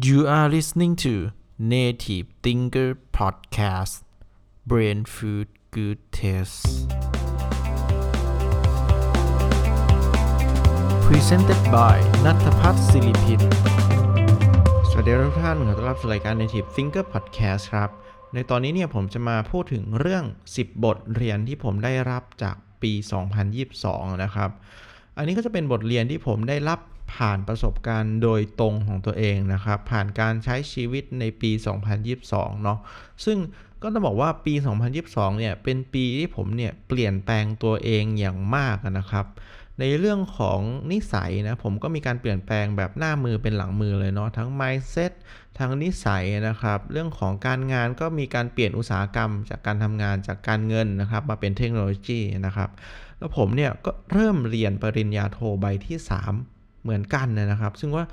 You are listening to Native Thinker Podcast Brain Food Good Taste Presented by นัทพัฒน์ศิริพินสวัสดีทุกท่านขอต้อนรับสู่รายการ Native Thinker Podcast ครับ ในตอนนี้เนี่ยผมจะมาพูดถึงเรื่อง 10 บทเรียนที่ผมได้รับจากปี 2022 นะครับ อันนี้ก็จะเป็นบทเรียนที่ผมได้รับ ผ่านประสบการณ์โดยตรงของตัวเองนะครับ ผ่านการใช้ชีวิตในปี 2022 เนาะซึ่งก็ต้องบอกว่าปี 2022 เนี่ย เป็นปีที่ผมเนี่ย เปลี่ยนแปลงตัวเองอย่างมากนะครับ ในเรื่องของนิสัยนะ ผมก็มีการเปลี่ยนแปลงแบบหน้ามือเป็นหลังมือเลยเนาะ ทั้ง mindset ทั้งนิสัยนะครับ เรื่องของการงานก็มีการเปลี่ยนอุตสาหกรรม จากการทำงานจากการเงินนะครับ มาเป็นเทคโนโลยีนะครับ แล้วผมเนี่ยก็เริ่มเรียนปริญญาโทใบที่ 3 เหมือนกันนะครับ ซึ่งว่า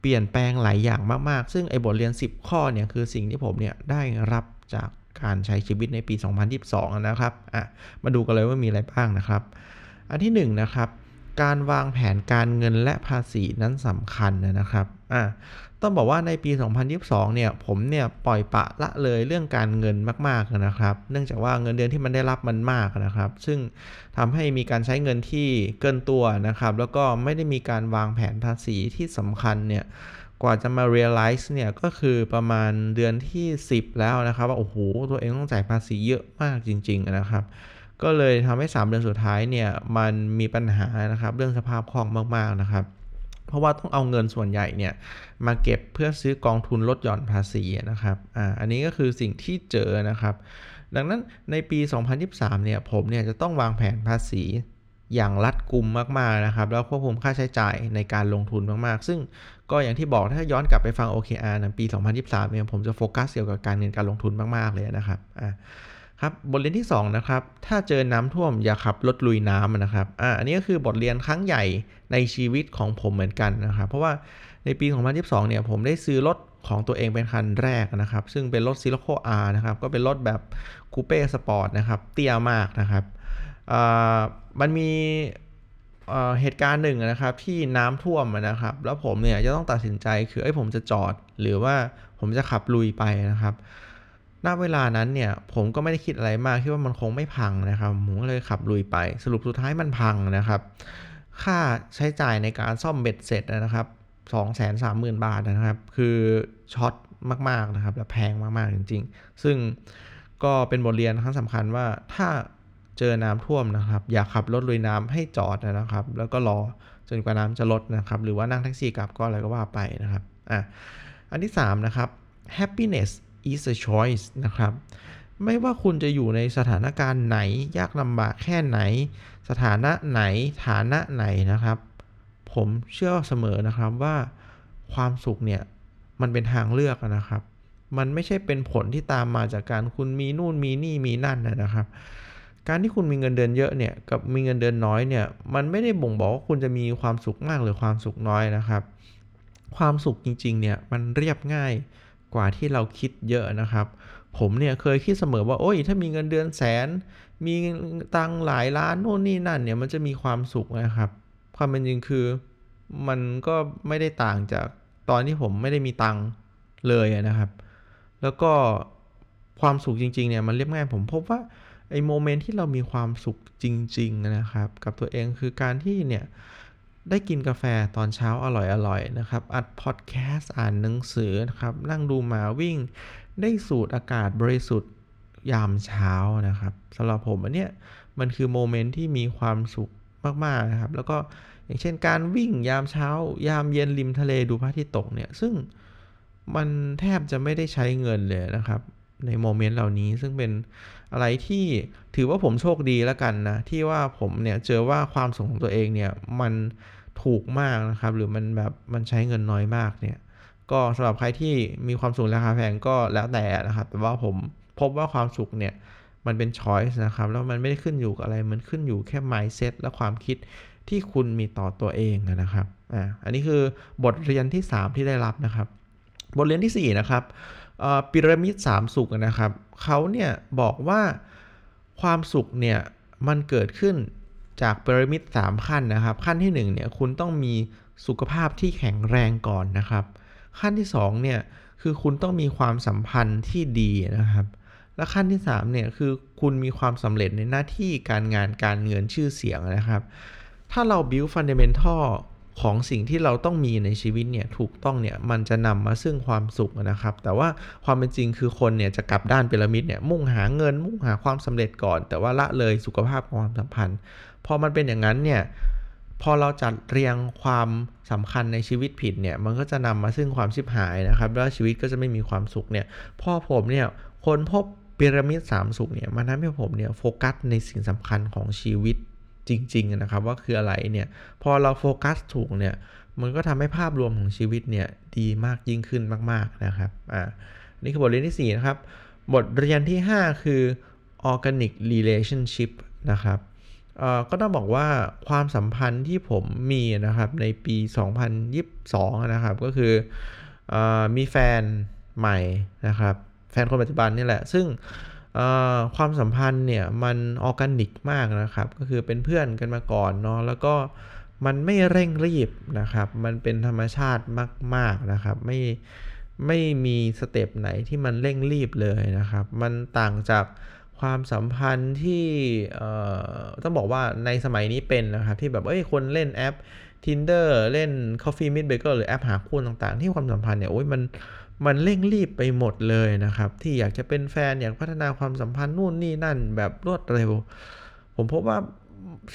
เปลี่ยนแปลงหลายอย่างมาก ๆ ซึ่งไอ้บทเรียน 10 ข้อเนี่ยคือสิ่งที่ผมเนี่ยได้รับจากการใช้ชีวิตในปี 2022 นะครับอะมาดูกันเลยว่ามีอะไรบ้างนะครับ อันที่1นนะครับ การวางแผนการเงินและภาษีนั้นสำคัญนะครับอะต้องบอกว่าในปี 2022 เนี่ย ผมเนี่ยปล่อยปะละเลยเรื่องการเงินมากๆนะครับ เนื่องจากว่าเงินเดือนที่มันได้รับมันมากนะครับ ซึ่งทำให้มีการใช้เงินที่เกินตัวนะครับ แล้วก็ไม่ได้มีการวางแผนภาษีที่สำคัญเนี่ย กว่าจะมา realize เนี่ย ก็คือประมาณเดือนที่ 10 แล้วนะครับว่าโอ้โห ตัวเองต้องจ่ายภาษีเยอะมากจริง ๆ นะครับ ก็เลยทำให้ 3 เดือนสุดท้ายเนี่ยมันมีปัญหานะครับเรื่องสภาพคล่องมากๆนะครับเพราะว่าต้องเอาเงินส่วนใหญ่เนี่ยมาเก็บเพื่อซื้อกองทุนลดหย่อนภาษีนะครับอ่าอันนี้ก็คือสิ่งที่เจอนะครับ ดังนั้นในปี 2023 เนี่ยผมเนี่ยจะต้องวางแผนภาษีอย่างรัดกุมมากๆนะครับ แล้วควบคุมค่าใช้จ่ายในการลงทุนมากๆ ซึ่งก็อย่างที่บอกถ้าย้อนกลับไปฟัง OKR นะปี 2023 เนี่ยผมจะโฟกัสเกี่ยวกับการเงินการลงทุนมากๆเลยนะครับอ่า ครับบทเรียนที่2นะครับถ้าเจอน้ำท่วมอย่าขับรถลุยน้ำนะครับอ่าอันนี้ก็คือบทเรียนครั้งใหญ่ในชีวิตของผมเหมือนกันนะครับ เพราะว่าในปี 2022 เนี่ยผมได้ซื้อรถของตัวเองเป็นคันแรกนะครับ ซึ่งเป็นรถ Scirocco R นะครับ ก็เป็นรถแบบคูเป้สปอร์ตนะครับ เตี้ยมากนะครับมันมีเหตุการณ์หนึ่งนะครับที่น้ำท่วมนะครับ แล้วผมเนี่ยจะต้องตัดสินใจคือไอ้ผมจะจอดหรือว่าผมจะขับลุยไปนะครับ ณเวลานั้นเนี่ยผมก็ไม่ได้คิดอะไรมากคิดว่ามันคงไม่พังนะครับผมก็เลยขับลุยไป สรุปสุดท้ายมันพังนะครับ ค่าใช้จ่ายในการซ่อมเบ็ดเสร็จนะครับ2 3 0 0 0 0 บาทนะครับ คือช็อตมากๆนะครับและแพงมากๆจริง ๆ ซึ่งก็เป็นบทเรียนครั้งสำคัญว่าถ้าเจอน้ำท่วมนะครับ อย่าขับรถลุยน้ำให้จอดนะครับ แล้วก็รอจนกว่าน้ำจะลดนะครับ หรือว่านั่งแท็กซี่กลับก็อะไรก็ว่าไปนะครับอะอันที่ 3 นะครับ happiness is a choice นะครับ ไม่ว่าคุณจะอยู่ในสถานการณ์ไหน ยากลำบากแค่ไหน สถานะไหน ฐานะไหนนะครับ ผมเชื่อเสมอนะครับว่าความสุขเนี่ยมันเป็นทางเลือกนะครับ มันไม่ใช่เป็นผลที่ตามมาจากการคุณมีนู่นมีนี่มีนั่นนะครับ การที่คุณมีเงินเดือนเยอะเนี่ยกับมีเงินเดือนน้อยเนี่ยมันไม่ได้บ่งบอกว่าคุณจะมีความสุขมากหรือความสุขน้อยนะครับ ความสุขจริงๆเนี่ยมันเรียบง่าย กว่าที่เราคิดเยอะนะครับ ผมเนี่ยเคยคิดเสมอว่าโอ้ยถ้ามีเงินเดือนแสน มีตังหลายล้านโน่นนี่นั่นเนี่ยมันจะมีความสุขนะครับ ความเป็นจริงคือมันก็ไม่ได้ต่างจากตอนที่ผมไม่ได้มีตังเลยนะครับ แล้วก็ความสุขจริงๆเนี่ยมันเรียบง่ายผมพบว่าไอ้โมเมนต์ที่เรามีความสุขจริง ๆนะครับ กับตัวเองคือการที่เนี่ย ได้กินกาแฟตอนเช้าอร่อยๆนะครับ อัดพอดแคสต์อ่านหนังสือนะครับ นั่งดูหมาวิ่ง ได้สูดอากาศบริสุทธิ์ยามเช้านะครับสำหรับผมอันเนี้ยมันคือ moment ที่มีความสุขมากๆนะครับ แล้วก็อย่างเช่นการวิ่งยามเช้า ยามเย็นริมทะเลดูพระอาทิตย์ตกเนี่ย ซึ่งมันแทบจะไม่ได้ใช้เงินเลยนะครับ ใน moment เหล่านี้ ซึ่งเป็นอะไรที่ถือว่าผมโชคดีแล้วกันนะ ที่ว่าผมเนี่ยเจอว่าความสุขของตัวเองเนี่ยมันถูกมากนะครับ หรือมันแบบมันใช้เงินน้อยมากเนี่ย ก็สำหรับใครที่มีความสุขราคาแพงก็แล้วแต่นะครับ แต่ว่าผมพบว่าความสุขเนี่ยมันเป็นช้อยส์นะครับ แล้วมันไม่ได้ขึ้นอยู่กับอะไร มันขึ้นอยู่แค่ mindset และความคิดที่คุณมีต่อตัวเองนะครับ อ่า อันนี้คือบทเรียนที่ 3 ที่ได้รับนะครับ บทเรียนที่ 4 นะครับ พีระมิด3สุขนะครับเขาเนี่ยบอกว่าความสุขเนี่ยมันเกิดขึ้นจากพีระมิด 3 ขั้นนะครับ ขั้นที่ 1 เนี่ยคุณต้องมีสุขภาพที่แข็งแรงก่อนนะครับ ขั้นที่ 2 เนี่ยคือคุณต้องมีความสัมพันธ์ที่ดีนะครับ และขั้นที่ 3 เนี่ยคือคุณมีความสำเร็จในหน้าที่การงานการเงินชื่อเสียงนะครับ ถ้าเรา build fundamental ของสิ่งที่เราต้องมีในชีวิตเนี่ยถูกต้องเนี่ยมันจะนำมาซึ่งความสุขนะครับ แต่ว่าความเป็นจริงคือคนเนี่ยจะกลับด้านพีระมิดเนี่ยมุ่งหาเงิน มุ่งหาความสำเร็จก่อน แต่ว่าละเลยสุขภาพความสัมพันธ์พอมันเป็นอย่างนั้นเนี่ยพอเราจัดเรียงความสำคัญในชีวิตผิดเนี่ยมันก็จะนำมาซึ่งความชิบหายนะครับแล้วชีวิตก็จะไม่มีความสุขเนี่ยพ่อผมเนี่ยคนพบพีระมิดสามสุขเนี่ยมันทำให้ผมเนี่ยโฟกัสในสิ่งสำคัญของชีวิต จริง ๆ นะครับว่าคืออะไรเนี่ยพอเราโฟกัสถูกเนี่ยมันก็ทำให้ภาพรวมของชีวิตเนี่ยดีมากยิ่งขึ้นมาก ๆ นะครับอ่านี่คือบทเรียนที่ 4 นะครับ บทเรียนที่ 5 คือ organic relationship นะครับก็ต้องบอกว่าความสัมพันธ์ที่ผมมีนะครับในปี 2022 นะครับ ก็คืออมีแฟนใหม่นะครับ แฟนคนปัจจุบันนี่แหละ ซึ่ง ความสัมพันธ์เนี่ยมันออร์แกนิกมากนะครับ ก็คือเป็นเพื่อนกันมาก่อนเนาะแล้วก็มันไม่เร่งรีบนะครับ มันเป็นธรรมชาติมาก ๆนะครับ ไม่ไม่มีสเต็ปไหนที่มันเร่งรีบเลยนะครับ มันต่างจากความสัมพันธ์ที่ต้องบอกว่าในสมัยนี้เป็นนะครับ ที่แบบเอ้ยคนเล่นแอป Tinder เล่น Coffee Meet Bagel หรือแอปหาคู่ต่างๆ ที่ความสัมพันธ์เนี่ยโอ้ยมันมันเร่งรีบไปหมดเลยนะครับ ที่อยากจะเป็นแฟนอยากพัฒนาความสัมพันธ์นู่นนี่นั่นแบบรวดเร็ว ผมพบว่า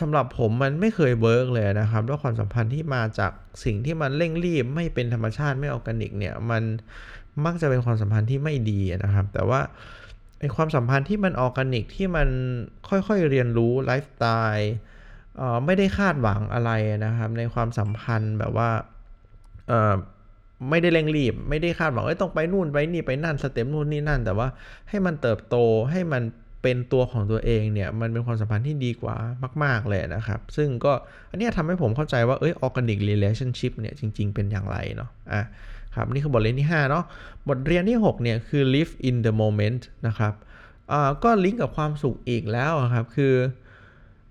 สำหรับผมมันไม่เคย work เลยนะครับด้วยความสัมพันธ์ที่มาจากสิ่งที่มันเร่งรีบไม่เป็นธรรมชาติไม่ออร์แกนิกเนี่ยมันมักจะเป็นความสัมพันธ์ที่ไม่ดีนะครับ แต่ว่าไอ้ความสัมพันธ์ที่มันออร์แกนิกที่มันค่อยๆเรียนรู้ไลฟ์สไตล์ ไม่ได้คาดหวังอะไรนะครับ ในความสัมพันธ์แบบว่าไม่ได้เร่งรีบ ไม่ได้คาดหวังเอ้ยต้องไปนู่นไปนี่ไปนั่น step นู่นนี่นั่น แต่ว่าให้มันเติบโตให้มันเป็นตัวของตัวเองเนี่ยมันเป็นความสัมพันธ์ที่ดีกว่ามาก ๆ เลยนะครับ ซึ่งก็อันนี้ทำให้ผมเข้าใจว่าเอ้ย organic relationship เนี่ยจริง ๆ เป็นอย่างไรเนาะอะครับนี่คือบทเรียนที่ 5 เนาะบทเรียนที่ 6 เนี่ยคือ live in the moment นะครับอ่าก็ลิงก์กับความสุขอีกแล้วครับคือ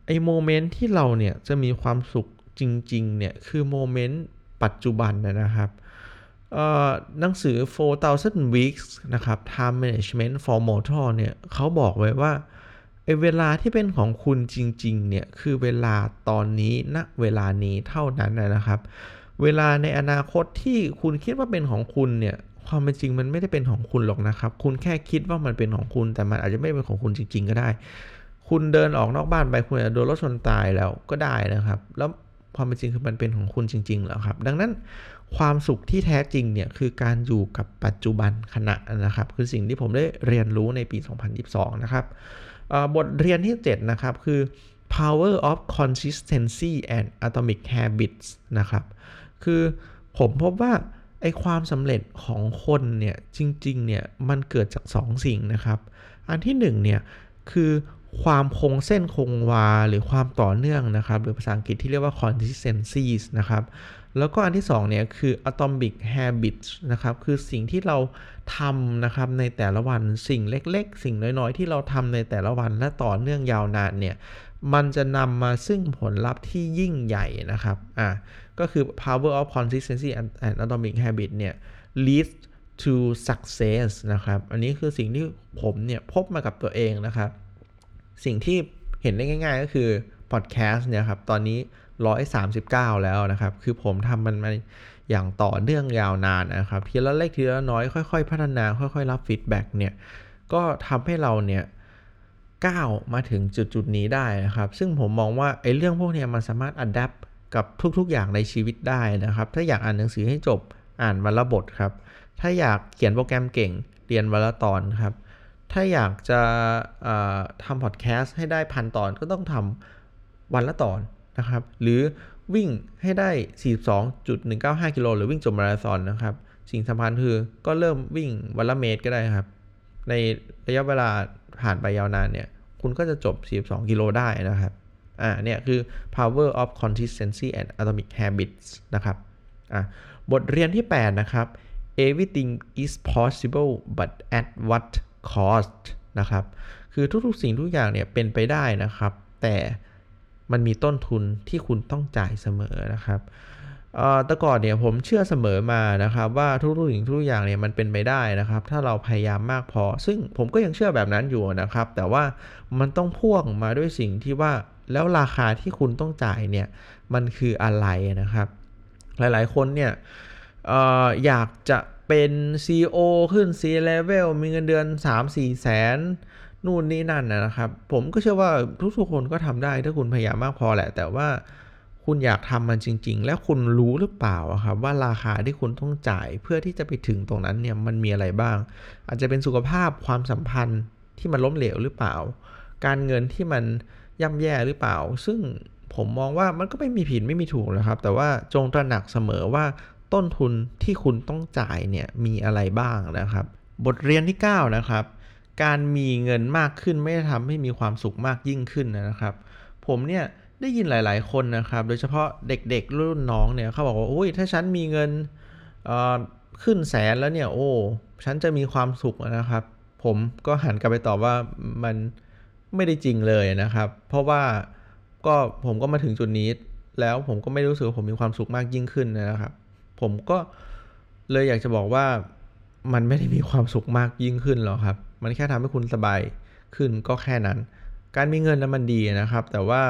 ไอ้ moment ที่เราเนี่ยจะมีความสุขจริงๆเนี่ยคือ moment ปัจจุบันนะครับหนังสือ 4,000 weeks นะครับ time management for mortal เนี่ยเขาบอกไว้ว่าไอเวลาที่เป็นของคุณจริงๆเนี่ยคือเวลาตอนนี้ณนะเวลานี้เท่านั้นนะครับ เวลาในอนาคตที่คุณคิดว่าเป็นของคุณเนี่ยความเป็นจริงมันไม่ได้เป็นของคุณหรอกนะครับ คุณแค่คิดว่ามันเป็นของคุณ แต่มันอาจจะไม่เป็นของคุณจริง ๆ ก็ได้ คุณเดินออกนอกบ้านไปคุณอาจจะโดนรถชนตายแล้วก็ได้นะครับ แล้วความเป็นจริงคือมันเป็นของคุณจริง ๆ แล้วครับ ดังนั้นความสุขที่แท้จริงเนี่ยคือการอยู่กับปัจจุบันขณะนะครับ คือสิ่งที่ผมได้เรียนรู้ในปี 2022 นะครับบทเรียนที่ 7 นะครับ คือ power of consistency and atomic habits นะครับ คือผมพบว่าไอความสำเร็จของคนเนี่ยจริงๆเนี่ยมันเกิดจาก 2 สิ่งนะครับ อันที่ 1 เนี่ยคือความคงเส้นคงวา หรือความต่อเนื่องนะครับ หรือภาษาอังกฤษที่เรียกว่า consistency นะครับ แล้วก็อันที่2เนี่ยคือ atomic habits นะครับ คือสิ่งที่เราทำนะครับในแต่ละวันสิ่งเล็ก ๆ สิ่งน้อย ๆ ที่เราทำในแต่ละวันและต่อเนื่องยาวนานเนี่ยมันจะนำมาซึ่งผลลัพธ์ที่ยิ่งใหญ่นะครับ อะก็คือ power of consistency and atomic habit เนี่ย leads to success นะครับ อันนี้คือสิ่งที่ผมเนี่ยพบมากับตัวเองนะครับ สิ่งที่เห็นได้ง่าย ๆ ก็คือ podcast เนี่ยครับ ตอนนี้ 139 แล้วนะครับ คือผมทำมันมาอย่างต่อเนื่องยาวนานนะครับ ทีละเล็กทีละน้อยค่อย ๆ พัฒนา ค่อย ๆ รับ feedback เนี่ย ก็ทำให้เราเนี่ยก้าวมาถึงจุดๆนี้ได้นะครับ ซึ่งผมมองว่าไอ้เรื่องพวกนี้มันสามารถ adapt กับทุกๆอย่างในชีวิตได้นะครับ ถ้าอยากอ่านหนังสือให้จบอ่านวันละบทครับ ถ้าอยากเขียนโปรแกรมเก่งเรียนวันละตอนครับ ถ้าอยากจะทำพอดแคสต์ให้ได้พันตอนก็ต้องทำวันละตอนนะครับ หรือวิ่งให้ได้ 42.195 กิโลหรือวิ่งจบมาราธอนนะครับ สิ่งสำคัญคือก็เริ่มวิ่งวันละเมตรก็ได้ครับ ในระยะเวลาผ่านไปยาวนานเนี่ย คุณก็จะจบ 42 กิโลได้นะครับ อ่า เนี่ยคือ power of consistency and atomic habits นะครับ อ่าบทเรียนที่ 8 นะครับ everything is possible but at what cost นะครับ คือทุกๆสิ่งทุกอย่างเนี่ยเป็นไปได้นะครับ แต่มันมีต้นทุนที่คุณต้องจ่ายเสมอนะครับแต่ก่อนเนี่ยผมเชื่อเสมอมานะครับว่าทุกๆสิ่งทุกอย่างเนี่ยมันเป็นไปได้นะครับ ถ้าเราพยายามมากพอ ซึ่งผมก็ยังเชื่อแบบนั้นอยู่นะครับ แต่ว่ามันต้องพ่วงมาด้วยสิ่งที่ว่าแล้วราคาที่คุณต้องจ่ายเนี่ยมันคืออะไรนะครับ หลายๆคนเนี่ยอออยากจะ เป็น CEO ขึ้น C level มีเงินเดือน 3-4 แสน นู่นนี่นั่นนะครับ ผมก็เชื่อว่าทุกๆคนก็ทำได้ถ้าคุณพยายามมากพอแหละ แต่ว่าคุณอยากทำมันจริง ๆ แล้วคุณรู้หรือเปล่าครับว่าราคาที่คุณต้องจ่ายเพื่อที่จะไปถึงตรงนั้นเนี่ยมันมีอะไรบ้าง อาจจะเป็นสุขภาพความสัมพันธ์ที่มันล้มเหลวหรือเปล่า การเงินที่มันย่ำแย่หรือเปล่า ซึ่งผมมองว่ามันก็ไม่มีผิดไม่มีถูกนะครับ แต่ว่าจงตระหนักเสมอว่า ต้นทุนที่คุณต้องจ่ายเนี่ยมีอะไรบ้างนะครับ บทเรียนที่ 9 นะครับ การมีเงินมากขึ้นไม่ได้ทำให้มีความสุขมากยิ่งขึ้นนะครับ ผมเนี่ยได้ยินหลาย ๆ คนนะครับ โดยเฉพาะเด็กๆ รุ่นน้องเนี่ยเขาบอกว่าโอ้ยถ้าฉันมีเงินขึ้นแสนแล้วเนี่ยโอ้ฉันจะมีความสุขนะครับ ผมก็หันกลับไปตอบว่ามันไม่ได้จริงเลยนะครับ เพราะว่าก็ผมก็มาถึงจุดนี้แล้วผมก็ไม่รู้สึกว่าผมมีความสุขมากยิ่งขึ้นนะครับ ผมก็เลยอยากจะบอกว่ามันไม่ได้มีความสุขมากยิ่งขึ้นหรอกครับ มันแค่ทำให้คุณสบายขึ้นก็แค่นั้น การมีเงินนั้นมันดีนะครับ แต่ว่า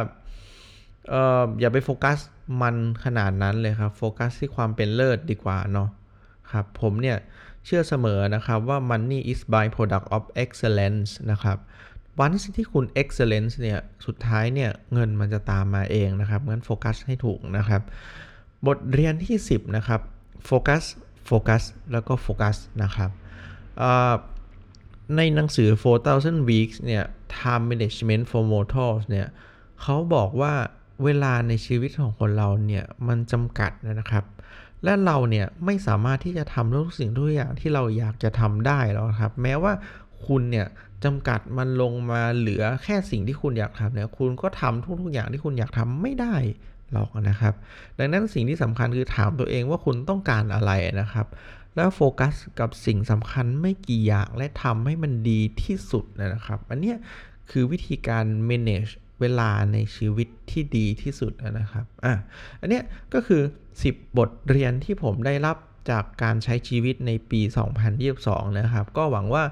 เอออย่าไปโฟกัสมันขนาดนั้นเลยครับ โฟกัสที่ความเป็นเลิศดีกว่าเนาะครับ ผมเนี่ยเชื่อเสมอนะครับว่า money is by product of excellence นะครับวันที่คุณ excellence เนี่ย สุดท้ายเนี่ย เงินมันจะตามมาเองนะครับ งั้นโฟกัสให้ถูกนะครับ บทเรียนที่ 10 นะครับโฟกัสโฟกัสแล้วก็โฟกัสนะครับในหนังสือ 4,000 weeks เนี่ย time management for mortals เนี่ยเขาบอกว่าเวลาในชีวิตของคนเราเนี่ย มันจำกัดนะครับ และเราเนี่ยไม่สามารถที่จะทำทุกสิ่งทุกอย่างที่เราอยากจะทำได้แล้วครับ แม้ว่าคุณเนี่ยจำกัดมันลงมาเหลือแค่สิ่งที่คุณอยากทำเนี่ย คุณก็ทำทุกๆอย่างที่คุณอยากทำไม่ได้ หรอกนะครับ ดังนั้นสิ่งที่สำคัญคือถามตัวเองว่าคุณต้องการอะไรนะครับ แล้วโฟกัสกับสิ่งสำคัญไม่กี่อย่างและทำให้มันดีที่สุดนะครับ อันนี้คือวิธีการ manage เวลาในชีวิตที่ดีที่สุดนะครับ อะ อันนี้ก็คือ 10 บทเรียนที่ผมได้รับ จากการใช้ชีวิตในปี 2022 นะครับ ก็หวังว่า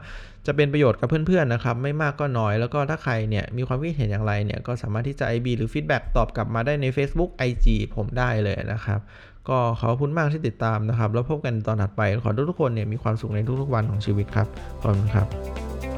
จะเป็นประโยชน์กับเพื่อนๆนะครับ ไม่มากก็น้อยแล้วก็ถ้าใครเนี่ยมีความคิดเห็นอย่างไรเนี่ยก็สามารถที่จะ IB หรือฟีดแบ็กตอบกลับมาได้ใน Facebook IG ผมได้เลยนะครับ ก็ขอบคุณมากที่ติดตามนะครับ แล้วพบกันตอนถัดไปขอทุกทุกคนเนี่ยมีความสุขในทุกๆวันของชีวิตครับขอบคุณครับ